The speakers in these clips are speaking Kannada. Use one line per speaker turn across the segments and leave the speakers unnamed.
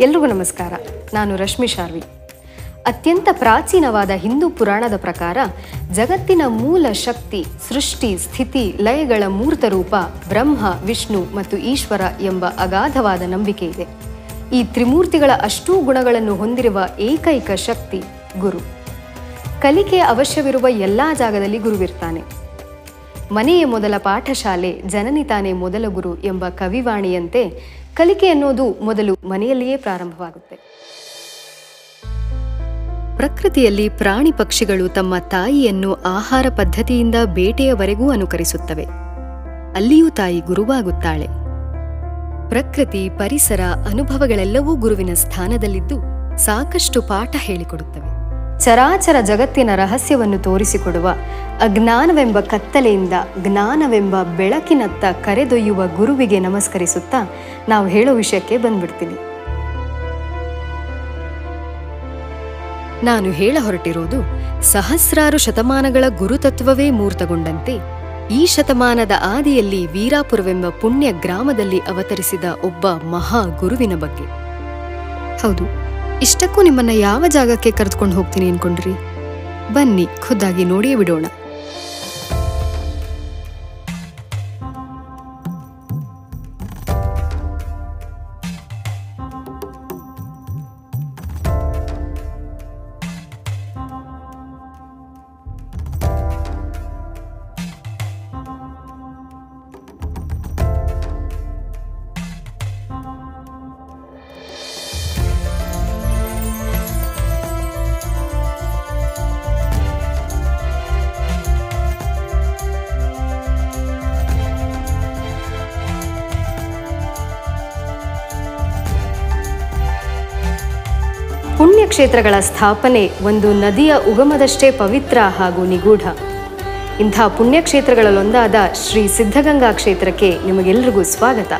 ಎಲ್ರಿಗೂ ನಮಸ್ಕಾರ. ನಾನು ರಶ್ಮಿ ಶಾರ್ವಿ. ಅತ್ಯಂತ ಪ್ರಾಚೀನವಾದ ಹಿಂದೂ ಪುರಾಣದ ಪ್ರಕಾರ ಜಗತ್ತಿನ ಮೂಲ ಶಕ್ತಿ, ಸೃಷ್ಟಿ, ಸ್ಥಿತಿ, ಲಯಗಳ ಮೂರ್ತ ರೂಪ, ಬ್ರಹ್ಮ, ವಿಷ್ಣು ಮತ್ತು ಈಶ್ವರ ಎಂಬ ಅಗಾಧವಾದ ನಂಬಿಕೆ ಇದೆ. ಈ ತ್ರಿಮೂರ್ತಿಗಳ ಅಷ್ಟೂ ಗುಣಗಳನ್ನು ಹೊಂದಿರುವ ಏಕೈಕ ಶಕ್ತಿ ಗುರು. ಕಲಿಕೆಯ ಅವಶ್ಯವಿರುವ ಎಲ್ಲಾ ಜಾಗದಲ್ಲಿ ಗುರುವಿರ್ತಾನೆ. ಮನೆಯೇ ಮೊದಲ ಪಾಠಶಾಲೆ ಜನನಿ ತಾನೇ ಮೊದಲ ಗುರು ಎಂಬ ಕವಿವಾಣಿಯಂತೆ ಕಲಿಕೆ ಅನ್ನೋದು ಮೊದಲು ಮನೆಯಲ್ಲಿಯೇ ಪ್ರಾರಂಭವಾಗುತ್ತೆ. ಪ್ರಕೃತಿಯಲ್ಲಿ ಪ್ರಾಣಿ ಪಕ್ಷಿಗಳು ತಮ್ಮ ತಾಯಿಯನ್ನು ಆಹಾರ ಪದ್ಧತಿಯಿಂದ ಬೇಟೆಯವರೆಗೂ ಅನುಕರಿಸುತ್ತವೆ. ಅಲ್ಲಿಯೂ ತಾಯಿ ಗುರುವಾಗುತ್ತಾಳೆ. ಪ್ರಕೃತಿ, ಪರಿಸರ, ಅನುಭವಗಳೆಲ್ಲವೂ ಗುರುವಿನ ಸ್ಥಾನದಲ್ಲಿದ್ದು ಸಾಕಷ್ಟು ಪಾಠ ಹೇಳಿಕೊಡುತ್ತವೆ. ಚರಾಚರ ಜಗತ್ತಿನ ರಹಸ್ಯವನ್ನು ತೋರಿಸಿಕೊಡುವ, ಅಜ್ಞಾನವೆಂಬ ಕತ್ತಲೆಯಿಂದ ಜ್ಞಾನವೆಂಬ ಬೆಳಕಿನತ್ತ ಕರೆದೊಯ್ಯುವ ಗುರುವಿಗೆ ನಮಸ್ಕರಿಸುತ್ತಾ ನಾವು ಹೇಳೋ ವಿಷಯಕ್ಕೆ ಬಂದ್ಬಿಡ್ತೀನಿ. ನಾನು ಹೇಳ ಹೊರಟಿರೋದು, ಸಹಸ್ರಾರು ಶತಮಾನಗಳ ಗುರುತತ್ವವೇ ಮೂರ್ತಗೊಂಡಂತೆ, ಈ ಶತಮಾನದ ಆದಿಯಲ್ಲಿ ವೀರಾಪುರವೆಂಬ ಪುಣ್ಯ ಗ್ರಾಮದಲ್ಲಿ ಅವತರಿಸಿದ ಒಬ್ಬ ಮಹಾ ಗುರುವಿನ ಬಗ್ಗೆ. ಹೌದು ಇಷ್ಟಕ್ಕೂ ನಿಮ್ಮನ್ನ ಯಾವ ಜಾಗಕ್ಕೆ ಕರೆದುಕೊಂಡು ಹೋಗ್ತೀನಿ ಅನ್ಕೊಂಡ್ರಿ? ಬನ್ನಿ ಖುದ್ದಾಗಿ ನೋಡಿಯೇ ಬಿಡೋಣ. ಪುಣ್ಯಕ್ಷೇತ್ರಗಳ ಸ್ಥಾಪನೆ ಒಂದು ನದಿಯ ಉಗಮದಷ್ಟೇ ಪವಿತ್ರ ಹಾಗೂ ನಿಗೂಢ. ಇಂಥ ಪುಣ್ಯಕ್ಷೇತ್ರಗಳಲ್ಲೊಂದಾದ ಶ್ರೀ ಸಿದ್ಧಗಂಗಾ ಕ್ಷೇತ್ರಕ್ಕೆ ನಿಮಗೆಲ್ಲರಿಗೂ ಸ್ವಾಗತ.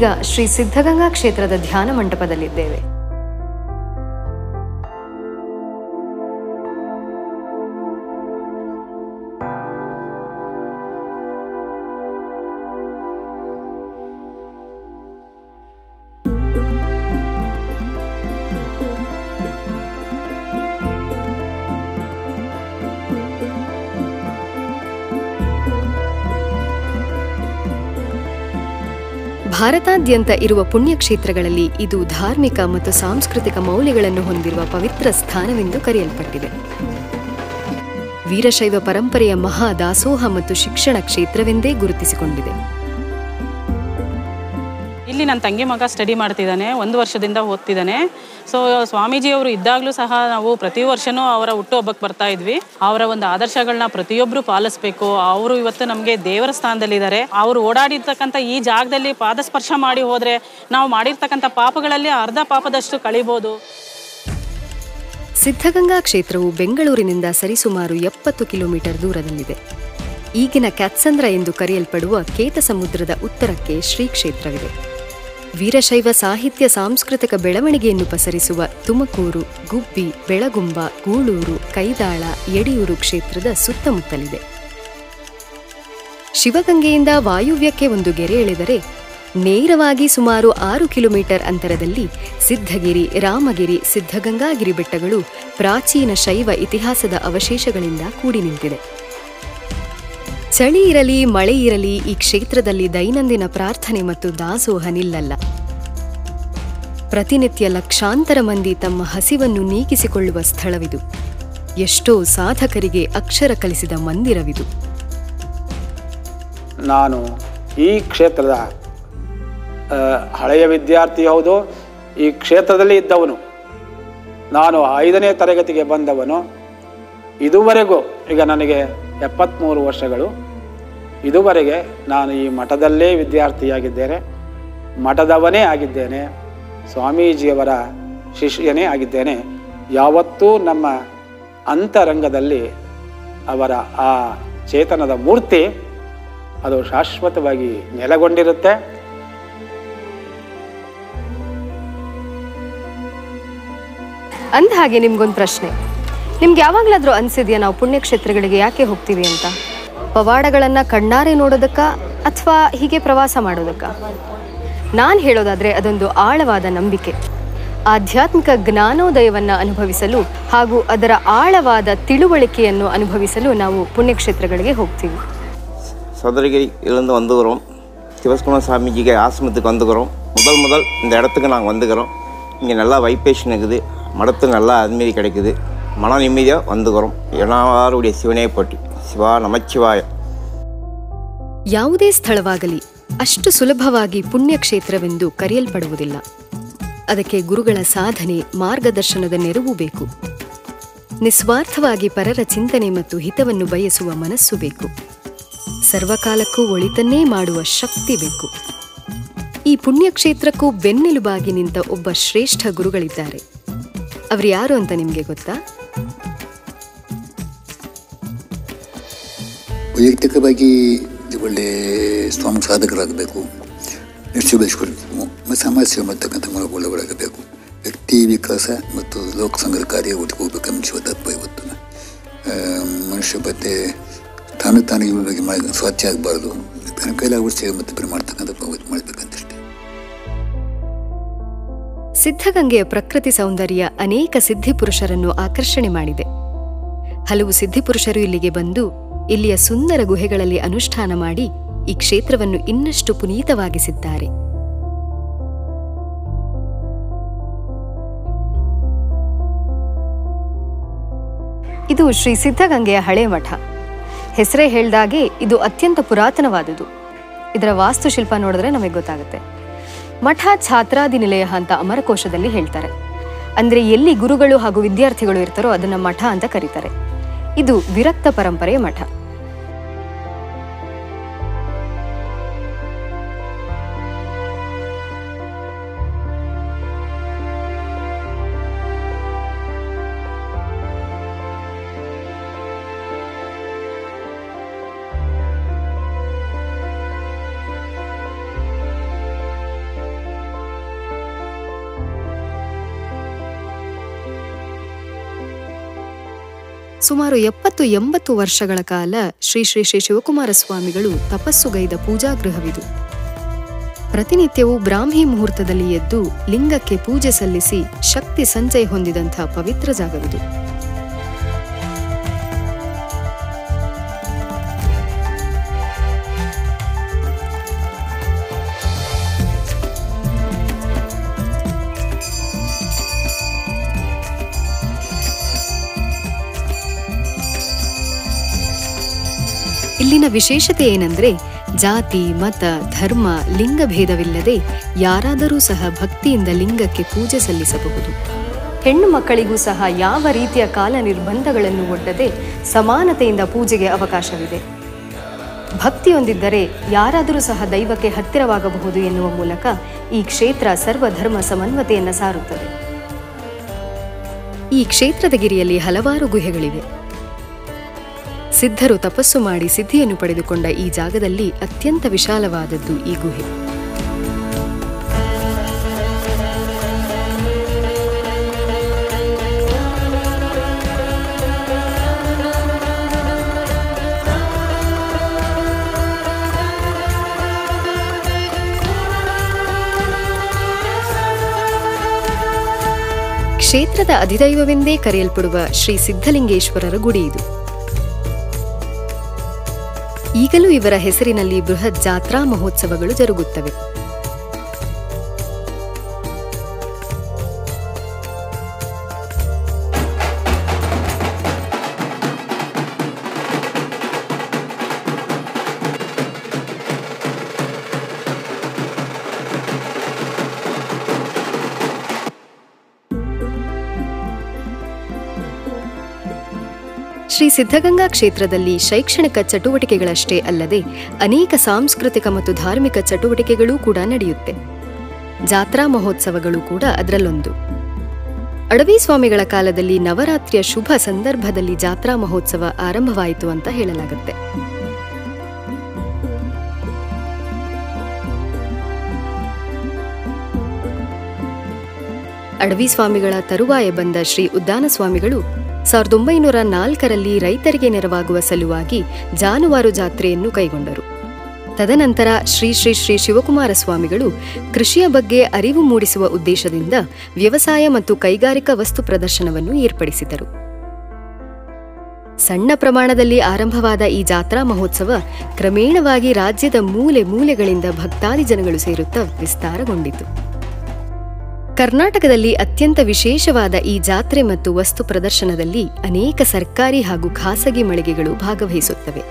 ಈಗ ಶ್ರೀ ಸಿದ್ಧಗಂಗಾ ಕ್ಷೇತ್ರದ ಧ್ಯಾನ ಮಂಟಪದಲ್ಲಿದ್ದೇವೆ. ಭಾರತಾದ್ಯಂತ ಇರುವ ಪುಣ್ಯಕ್ಷೇತ್ರಗಳಲ್ಲಿ ಇದು ಧಾರ್ಮಿಕ ಮತ್ತು ಸಾಂಸ್ಕೃತಿಕ ಮೌಲ್ಯಗಳನ್ನು ಹೊಂದಿರುವ ಪವಿತ್ರ ಸ್ಥಾನವೆಂದು ಕರೆಯಲ್ಪಟ್ಟಿದೆ. ವೀರಶೈವ ಪರಂಪರೆಯ ಮಹಾ ದಾಸೋಹ ಮತ್ತು ಶಿಕ್ಷಣ ಕ್ಷೇತ್ರವೆಂದೇ ಗುರುತಿಸಿಕೊಂಡಿದೆ.
ಇಲ್ಲಿ ನನ್ನ ತಂಗಿ ಮಗ ಸ್ಟಡಿ ಮಾಡ್ತಿದ್ದಾನೆ ಒಂದು ವರ್ಷದಿಂದ ಓದ್ತಿದ್ದಾನೆ ಸೊ ಸ್ವಾಮೀಜಿಯವರು ಇದ್ದಾಗಲೂ ಸಹ ನಾವು ಪ್ರತಿ ವರ್ಷನೂ ಅವರ ಹುಟ್ಟುಹಬ್ಬಕ್ಕೆ ಬರ್ತಾ ಇದ್ವಿ. ಅವರ ಒಂದು ಆದರ್ಶಗಳನ್ನ ಪ್ರತಿಯೊಬ್ಬರು ಪಾಲಿಸ್ಬೇಕು. ಅವರು ಇವತ್ತು ನಮಗೆ ದೇವರ ಸ್ಥಾನದಲ್ಲಿದ್ದಾರೆ. ಅವರು ಓಡಾಡಿರ್ತಕ್ಕಂಥ ಈ ಜಾಗದಲ್ಲಿ ಪಾದಸ್ಪರ್ಶ ಮಾಡಿ ಹೋದರೆ ನಾವು ಮಾಡಿರ್ತಕ್ಕಂಥ ಪಾಪಗಳಲ್ಲಿ ಅರ್ಧ ಪಾಪದಷ್ಟು ಕಳಿಬೋದು.
ಸಿದ್ಧಗಂಗಾ ಕ್ಷೇತ್ರವು ಬೆಂಗಳೂರಿನಿಂದ ಸರಿಸುಮಾರು ಎಪ್ಪತ್ತು ಕಿಲೋಮೀಟರ್ ದೂರದಲ್ಲಿದೆ. ಈಗಿನ ಕ್ಯಾತ್ಸಂದ್ರ ಎಂದು ಕರೆಯಲ್ಪಡುವ ಕೇತ ಸಮುದ್ರದ ಉತ್ತರಕ್ಕೆ ಶ್ರೀ ಕ್ಷೇತ್ರವಿದೆ ವೀರಶೈವ ಸಾಹಿತ್ಯ ಸಾಂಸ್ಕೃತಿಕ ಬೆಳವಣಿಗೆಯನ್ನು ಪಸರಿಸುವ ತುಮಕೂರು, ಗುಬ್ಬಿ, ಬೆಳಗುಂಬ, ಗೂಳೂರು, ಕೈದಾಳ, ಯಡಿಯೂರು ಕ್ಷೇತ್ರದ ಸುತ್ತಮುತ್ತಲಿದೆ. ಶಿವಗಂಗೆಯಿಂದ ವಾಯುವ್ಯಕ್ಕೆ ಒಂದು ಗೆರೆ ಎಳೆದರೆ ನೇರವಾಗಿ ಸುಮಾರು ಆರು ಕಿಲೋಮೀಟರ್ ಅಂತರದಲ್ಲಿ ಸಿದ್ಧಗಿರಿ, ರಾಮಗಿರಿ, ಸಿದ್ಧಗಂಗಾಗಿರಿ ಬೆಟ್ಟಗಳು ಪ್ರಾಚೀನ ಶೈವ ಇತಿಹಾಸದ ಅವಶೇಷಗಳಿಂದ ಕೂಡಿ ನಿಂತಿದೆ. ಚಳಿ ಇರಲಿ, ಮಳೆ ಇರಲಿ, ಈ ಕ್ಷೇತ್ರದಲ್ಲಿ ದೈನಂದಿನ ಪ್ರಾರ್ಥನೆ ಮತ್ತು ದಾಸೋಹ ನಿಲ್ಲಲ್ಲ. ಪ್ರತಿನಿತ್ಯ ಲಕ್ಷಾಂತರ ಮಂದಿ ತಮ್ಮ ಹಸಿವನ್ನು ನೀಗಿಸಿಕೊಳ್ಳುವ ಸ್ಥಳವಿದು. ಎಷ್ಟೋ ಸಾಧಕರಿಗೆ ಅಕ್ಷರ ಕಲಿಸಿದ ಮಂದಿರವಿದು.
ನಾನು ಈ ಕ್ಷೇತ್ರದ ಹಳೆಯ ವಿದ್ಯಾರ್ಥಿ ಹೌದು, ಈ ಕ್ಷೇತ್ರದಲ್ಲಿ ಇದ್ದವನು. ನಾನು ಐದನೇ ತರಗತಿಗೆ ಬಂದವನು. ಇದುವರೆಗೂ ಈಗ ನನಗೆ ಎಪ್ಪತ್ತ್ಮೂರು ವರ್ಷಗಳು. ಇದುವರೆಗೆ ನಾನು ಈ ಮಠದಲ್ಲೇ ವಿದ್ಯಾರ್ಥಿಯಾಗಿದ್ದೇನೆ. ಮಠದವನೇ ಆಗಿದ್ದೇನೆ. ಸ್ವಾಮೀಜಿಯವರ ಶಿಷ್ಯನೇ ಆಗಿದ್ದೇನೆ. ಯಾವತ್ತೂ ನಮ್ಮ ಅಂತರಂಗದಲ್ಲಿ ಅವರ ಆ ಚೇತನದ ಮೂರ್ತಿ ಅದು ಶಾಶ್ವತವಾಗಿ ನೆಲೆಗೊಂಡಿರುತ್ತೆ.
ಅಂದ ಹಾಗೆ ನಿಮ್ಗೊಂದು ಪ್ರಶ್ನೆ. ನಿಮ್ಗೆ ಯಾವಾಗಲಾದ್ರೂ ಅನ್ಸಿದ್ಯಾ ನಾವು ಪುಣ್ಯಕ್ಷೇತ್ರಗಳಿಗೆ ಯಾಕೆ ಹೋಗ್ತೀವಿ ಅಂತ ಪವಾಡಗಳನ್ನು ಕಣ್ಣಾರೆ ನೋಡೋದಕ್ಕ ಅಥವಾ ಹೀಗೆ ಪ್ರವಾಸ ಮಾಡೋದಕ್ಕ ನಾನು ಹೇಳೋದಾದ್ರೆ ಅದೊಂದು ಆಳವಾದ ನಂಬಿಕೆ ಆಧ್ಯಾತ್ಮಿಕ ಜ್ಞಾನೋದಯವನ್ನು ಅನುಭವಿಸಲು ಹಾಗೂ ಅದರ ಆಳವಾದ ತಿಳುವಳಿಕೆಯನ್ನು ಅನುಭವಿಸಲು ನಾವು ಪುಣ್ಯಕ್ಷೇತ್ರಗಳಿಗೆ ಹೋಗ್ತೀವಿ
சதுரகிரி இருந்து வந்துக்கிறோம் சிவஸ்குமார் சாமிஜிக்கு ஆசிரமத்துக்கு வந்துக்கிறோம் முதல் முதல் இந்த இடத்துக்கு நாங்கள் வந்துக்கிறோம் இங்கே நல்லா வைப்ரேஷன் இருக்குது மடத்து நல்லா அதுமாரி கிடைக்குது மன நிம்மதியாக வந்துக்கிறோம் எல்லாருடைய சிவனே போட்டி சிவா நமச்சிவாய
ಯಾವುದೇ ಸ್ಥಳವಾಗಲಿ ಅಷ್ಟು ಸುಲಭವಾಗಿ ಪುಣ್ಯಕ್ಷೇತ್ರವೆಂದು ಕರೆಯಲ್ಪಡುವುದಿಲ್ಲ ಅದಕ್ಕೆ ಗುರುಗಳ ಸಾಧನೆ ಮಾರ್ಗದರ್ಶನದ ನೆರವು ಬೇಕು ನಿಸ್ವಾರ್ಥವಾಗಿ ಪರರ ಚಿಂತನೆ ಮತ್ತು ಹಿತವನ್ನು ಬಯಸುವ ಮನಸ್ಸು ಬೇಕು ಸರ್ವಕಾಲಕ್ಕೂ ಒಳಿತನ್ನೇ ಮಾಡುವ ಶಕ್ತಿ ಬೇಕು ಈ ಪುಣ್ಯಕ್ಷೇತ್ರಕ್ಕೂ ಬೆನ್ನೆಲುಬಾಗಿ ನಿಂತ ಒಬ್ಬ ಶ್ರೇಷ್ಠ ಗುರುಗಳಿದ್ದಾರೆ ಅವರು ಯಾರು ಅಂತ ನಿಮಗೆ ಗೊತ್ತಾ
ವೈಯಕ್ತಿಕವಾಗಿ ಒಳ್ಳೆ ಸ್ವಾಮಿ ಸಾಧಕರಾಗಬೇಕು. ನಿಶ್ಚಯ ಬೆಳೆಸ್ಕೊಳ್ಬೇಕು. ಮತ್ತು ಸಮಾಜ ಸೇವೆ ಮಾಡ್ತಕ್ಕಂಥ ಮನೋಗುಣಗಳಾಗಬೇಕು ವ್ಯಕ್ತಿ ವಿಕಾಸ ಮತ್ತು ಲೋಕ ಕಾರ್ಯ ಒಟ್ಟಿಗೆ ಹೋಗ್ಬೇಕಂತ ಶಿವತತ್ವ ಇವತ್ತು ಮನುಷ್ಯ ಮತ್ತೆ ತಾನು ತಾನು ಇವ್ರ ಬಗ್ಗೆ ಮಾಡಿ ಸ್ವಚ್ಛ ಆಗಬಾರ್ದು. ತನ್ನ ಕೈಲಾಗುವ ಸೇವೆ ಮತ್ತು ಬೇರೆ ಮಾಡ್ತಕ್ಕಂಥ ಮಾಡಬೇಕಂತಷ್ಟೇ.
ಸಿದ್ಧಗಂಗೆಯ ಪ್ರಕೃತಿ ಸೌಂದರ್ಯ ಅನೇಕ ಸಿದ್ಧಿಪುರುಷರನ್ನು ಆಕರ್ಷಣೆ ಮಾಡಿದೆ. ಹಲವು ಸಿದ್ಧಿಪುರುಷರು ಇಲ್ಲಿಗೆ ಬಂದು ಇಲ್ಲಿಯ ಸುಂದರ ಗುಹೆಗಳಲ್ಲಿ ಅನುಷ್ಠಾನ ಮಾಡಿ ಈ ಕ್ಷೇತ್ರವನ್ನು ಇನ್ನಷ್ಟು ಪುನೀತವಾಗಿಸಿದ್ದಾರೆ. ಇದು ಶ್ರೀ ಸಿದ್ಧಗಂಗೆಯ ಹಳೆ ಮಠ. ಹೆಸರೇ ಹೇಳ್ದಾಗೆ ಇದು ಅತ್ಯಂತ ಪುರಾತನವಾದುದು ಇದರ ವಾಸ್ತುಶಿಲ್ಪ ನೋಡಿದ್ರೆ ನಮಗೆ ಗೊತ್ತಾಗುತ್ತೆ. ಮಠ ಛಾತ್ರಾದಿ ನಿಲಯ ಅಂತ ಅಮರಕೋಶದಲ್ಲಿ ಹೇಳ್ತಾರೆ. ಅಂದ್ರೆ ಎಲ್ಲಿ ಗುರುಗಳು ಹಾಗೂ ವಿದ್ಯಾರ್ಥಿಗಳು ಇರ್ತಾರೋ ಅದನ್ನ ಮಠ ಅಂತ ಕರೀತಾರೆ. ಇದು ವಿರಕ್ತ ಪರಂಪರೆಯ ಮಠ. ಸುಮಾರು ಎಪ್ಪತ್ತು ಎಂಬತ್ತು ವರ್ಷಗಳ ಕಾಲ ಶ್ರೀ ಶ್ರೀ ಶ್ರೀ ಶಿವಕುಮಾರ ಸ್ವಾಮಿಗಳು ತಪಸ್ಸುಗೈದ ಪೂಜಾಗೃಹವಿದು. ಪ್ರತಿನಿತ್ಯವೂ ಬ್ರಾಹ್ಮಿ ಮುಹೂರ್ತದಲ್ಲಿ ಎದ್ದು ಲಿಂಗಕ್ಕೆ ಪೂಜೆ ಸಲ್ಲಿಸಿ ಶಕ್ತಿ ಸಂಚಯ ಹೊಂದಿದಂಥ ಪವಿತ್ರ ಜಾಗವಿದು. ಇಲ್ಲಿನ ವಿಶೇಷತೆ ಏನಂದ್ರೆ ಜಾತಿ, ಮತ, ಧರ್ಮ, ಲಿಂಗ ಭೇದವಿಲ್ಲದೆ ಯಾರಾದರೂ ಸಹ ಭಕ್ತಿಯಿಂದ ಲಿಂಗಕ್ಕೆ ಪೂಜೆ ಸಲ್ಲಿಸಬಹುದು. ಹೆಣ್ಣು ಮಕ್ಕಳಿಗೂ ಸಹ ಯಾವ ರೀತಿಯ ಕಾಲ ನಿರ್ಬಂಧಗಳನ್ನು ಒಡ್ಡದೆ ಸಮಾನತೆಯಿಂದ ಪೂಜೆಗೆ ಅವಕಾಶವಿದೆ. ಭಕ್ತಿಯೊಂದಿದ್ದರೆ ಯಾರಾದರೂ ಸಹ ದೈವಕ್ಕೆ ಹತ್ತಿರವಾಗಬಹುದು ಎನ್ನುವ ಮೂಲಕ ಈ ಕ್ಷೇತ್ರ ಸರ್ವಧರ್ಮ ಸಮನ್ವತೆಯನ್ನು ಸಾರುತ್ತದೆ. ಈ ಕ್ಷೇತ್ರದ ಗಿರಿಯಲ್ಲಿ ಹಲವಾರು ಗುಹೆಗಳಿವೆ. ಸಿದ್ಧರು ತಪಸ್ಸು ಮಾಡಿ ಸಿದ್ಧಿಯನ್ನು ಪಡೆದುಕೊಂಡ ಈ ಜಾಗದಲ್ಲಿ ಅತ್ಯಂತ ವಿಶಾಲವಾದದ್ದು ಈ ಗುಹೆ. ಕ್ಷೇತ್ರದ ಅಧಿದೈವವೆಂದೇ ಕರೆಯಲ್ಪಡುವ ಶ್ರೀ ಸಿದ್ಧಲಿಂಗೇಶ್ವರರ ಗುಡಿ ಈಗಲೂ ಇವರ ಹೆಸರಿನಲ್ಲಿ ಬೃಹತ್ ಜಾತ್ರಾ ಮಹೋತ್ಸವಗಳು ಜರುಗುತ್ತವೆ. ಶ್ರೀ ಸಿದ್ಧಗಂಗಾ ಕ್ಷೇತ್ರದಲ್ಲಿ ಶೈಕ್ಷಣಿಕ ಚಟುವಟಿಕೆಗಳಷ್ಟೇ ಅಲ್ಲದೆ ಅನೇಕ ಸಾಂಸ್ಕೃತಿಕ ಮತ್ತು ಧಾರ್ಮಿಕ ಚಟುವಟಿಕೆಗಳೂ ಕೂಡ ನಡೆಯುತ್ತೆ. ಜಾತ್ರಾ ಮಹೋತ್ಸವಗಳು ಕೂಡ ಅದರಲ್ಲೊಂದು. ಅಡವಿ ಸ್ವಾಮಿಗಳ ಕಾಲದಲ್ಲಿ ನವರಾತ್ರಿಯ ಶುಭ ಸಂದರ್ಭದಲ್ಲಿ ಜಾತ್ರಾ ಮಹೋತ್ಸವ ಆರಂಭವಾಯಿತು ಅಂತ ಹೇಳಲಾಗುತ್ತೆ. ಅಡವಿ ಸ್ವಾಮಿಗಳ ತರುವಾಯ ಬಂದ ಶ್ರೀ ಉದ್ದಾನ ಸ್ವಾಮಿಗಳು ಸಾವಿರದ ಒಂಬೈನೂರ ನಾಲ್ಕರಲ್ಲಿ ರೈತರಿಗೆ ನೆರವಾಗುವ ಸಲುವಾಗಿ ಜಾನುವಾರು ಜಾತ್ರೆಯನ್ನು ಕೈಗೊಂಡರು. ತದನಂತರ ಶ್ರೀ ಶ್ರೀ ಶ್ರೀ ಶಿವಕುಮಾರ ಸ್ವಾಮಿಗಳು ಕೃಷಿಯ ಬಗ್ಗೆ ಅರಿವು ಮೂಡಿಸುವ ಉದ್ದೇಶದಿಂದ ವ್ಯವಸಾಯ ಮತ್ತು ಕೈಗಾರಿಕಾ ವಸ್ತು ಪ್ರದರ್ಶನವನ್ನು ಏರ್ಪಡಿಸಿದರು. ಸಣ್ಣ ಪ್ರಮಾಣದಲ್ಲಿ ಆರಂಭವಾದ ಈ ಜಾತ್ರಾ ಮಹೋತ್ಸವ ಕ್ರಮೇಣವಾಗಿ ರಾಜ್ಯದ ಮೂಲೆ ಮೂಲೆಗಳಿಂದ ಭಕ್ತಾದಿ ಜನಗಳು ಸೇರುತ್ತಾ ವಿಸ್ತಾರಗೊಂಡಿತು. ಕರ್ನಾಟಕದಲ್ಲಿ ಅತ್ಯಂತ ವಿಶೇಷವಾದ ಈ ಜಾತ್ರೆ ಮತ್ತು ವಸ್ತು ಪ್ರದರ್ಶನದಲ್ಲಿ ಅನೇಕ ಸರ್ಕಾರಿ ಹಾಗೂ ಖಾಸಗಿ ಮಳಿಗೆಗಳು ಭಾಗವಹಿಸುತ್ತವೆ.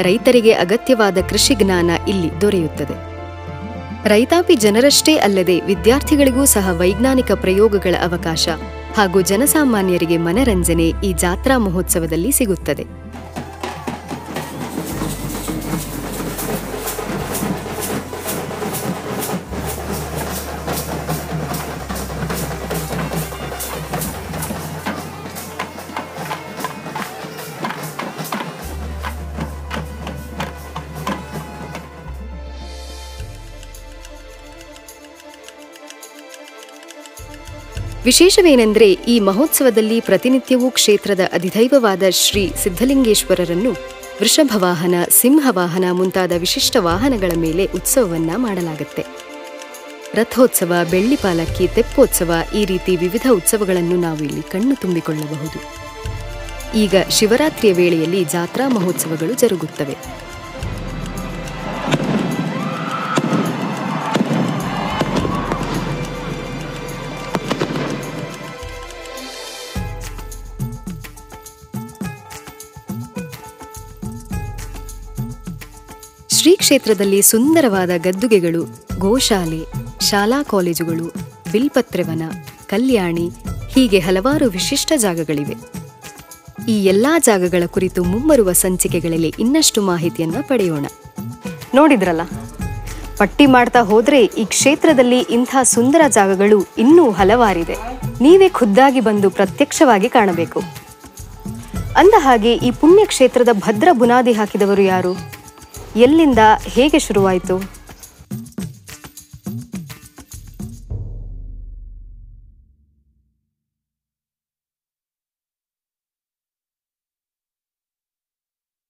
ರೈತರಿಗೆ ಅಗತ್ಯವಾದ ಕೃಷಿ ಜ್ಞಾನ ಇಲ್ಲಿ ದೊರೆಯುತ್ತದೆ. ರೈತಾಪಿ ಜನರಷ್ಟೇ ಅಲ್ಲದೆ ವಿದ್ಯಾರ್ಥಿಗಳಿಗೂ ಸಹ ವೈಜ್ಞಾನಿಕ ಪ್ರಯೋಗಗಳ ಅವಕಾಶ ಹಾಗೂ ಜನಸಾಮಾನ್ಯರಿಗೆ ಮನರಂಜನೆ ಈ ಜಾತ್ರಾ ಮಹೋತ್ಸವದಲ್ಲಿ ಸಿಗುತ್ತದೆ. ವಿಶೇಷವೇನೆಂದರೆ ಈ ಮಹೋತ್ಸವದಲ್ಲಿ ಪ್ರತಿನಿತ್ಯವೂ ಕ್ಷೇತ್ರದ ಅಧಿದೈವವಾದ ಶ್ರೀ ಸಿದ್ಧಲಿಂಗೇಶ್ವರರನ್ನು ವೃಷಭವಾಹನ, ಸಿಂಹವಾಹನ ಮುಂತಾದ ವಿಶಿಷ್ಟ ವಾಹನಗಳ ಮೇಲೆ ಉತ್ಸವವನ್ನ ಮಾಡಲಾಗುತ್ತೆ. ರಥೋತ್ಸವ, ಬೆಳ್ಳಿ ಪಾಲಕ್ಕಿ, ತೆಪ್ಪೋತ್ಸವ ಈ ರೀತಿ ವಿವಿಧ ಉತ್ಸವಗಳನ್ನು ನಾವು ಇಲ್ಲಿ ಕಣ್ಣು ತುಂಬಿಕೊಳ್ಳಬಹುದು. ಈಗ ಶಿವರಾತ್ರಿಯ ವೇಳೆಯಲ್ಲಿ ಜಾತ್ರಾ ಮಹೋತ್ಸವಗಳು ಜರುಗುತ್ತವೆ. ಶ್ರೀ ಕ್ಷೇತ್ರದಲ್ಲಿ ಸುಂದರವಾದ ಗದ್ದುಗೆಗಳು, ಗೋಶಾಲೆ, ಶಾಲಾ ಕಾಲೇಜುಗಳು ಬಿಲ್ಪತ್ರೆವನ ಕಲ್ಯಾಣಿ, ಹೀಗೆ ಹಲವಾರು ವಿಶಿಷ್ಟ ಜಾಗಗಳಿವೆ. ಈ ಎಲ್ಲಾ ಜಾಗಗಳ ಕುರಿತು ಮುಂಬರುವ ಸಂಚಿಕೆಗಳಲ್ಲಿ ಇನ್ನಷ್ಟು ಮಾಹಿತಿಯನ್ನು ಪಡೆಯೋಣ. ನೋಡಿದ್ರಲ್ಲ? ಪಟ್ಟಿ ಮಾಡ್ತಾ ಹೋದ್ರೆ ಈ ಕ್ಷೇತ್ರದಲ್ಲಿ ಇಂಥ ಸುಂದರ ಜಾಗಗಳು ಇನ್ನೂ ಹಲವಾರಿದೆ. ನೀವೇ ಖುದ್ದಾಗಿ ಬಂದು ಪ್ರತ್ಯಕ್ಷವಾಗಿ ಕಾಣಬೇಕು. ಅಂದ ಹಾಗೆ ಈ ಪುಣ್ಯ ಕ್ಷೇತ್ರದ ಭದ್ರ ಬುನಾದಿ ಹಾಕಿದವರು ಯಾರು? ಎಲ್ಲಿಂದ ಹೇಗೆ ಶುರುವಾಯಿತು?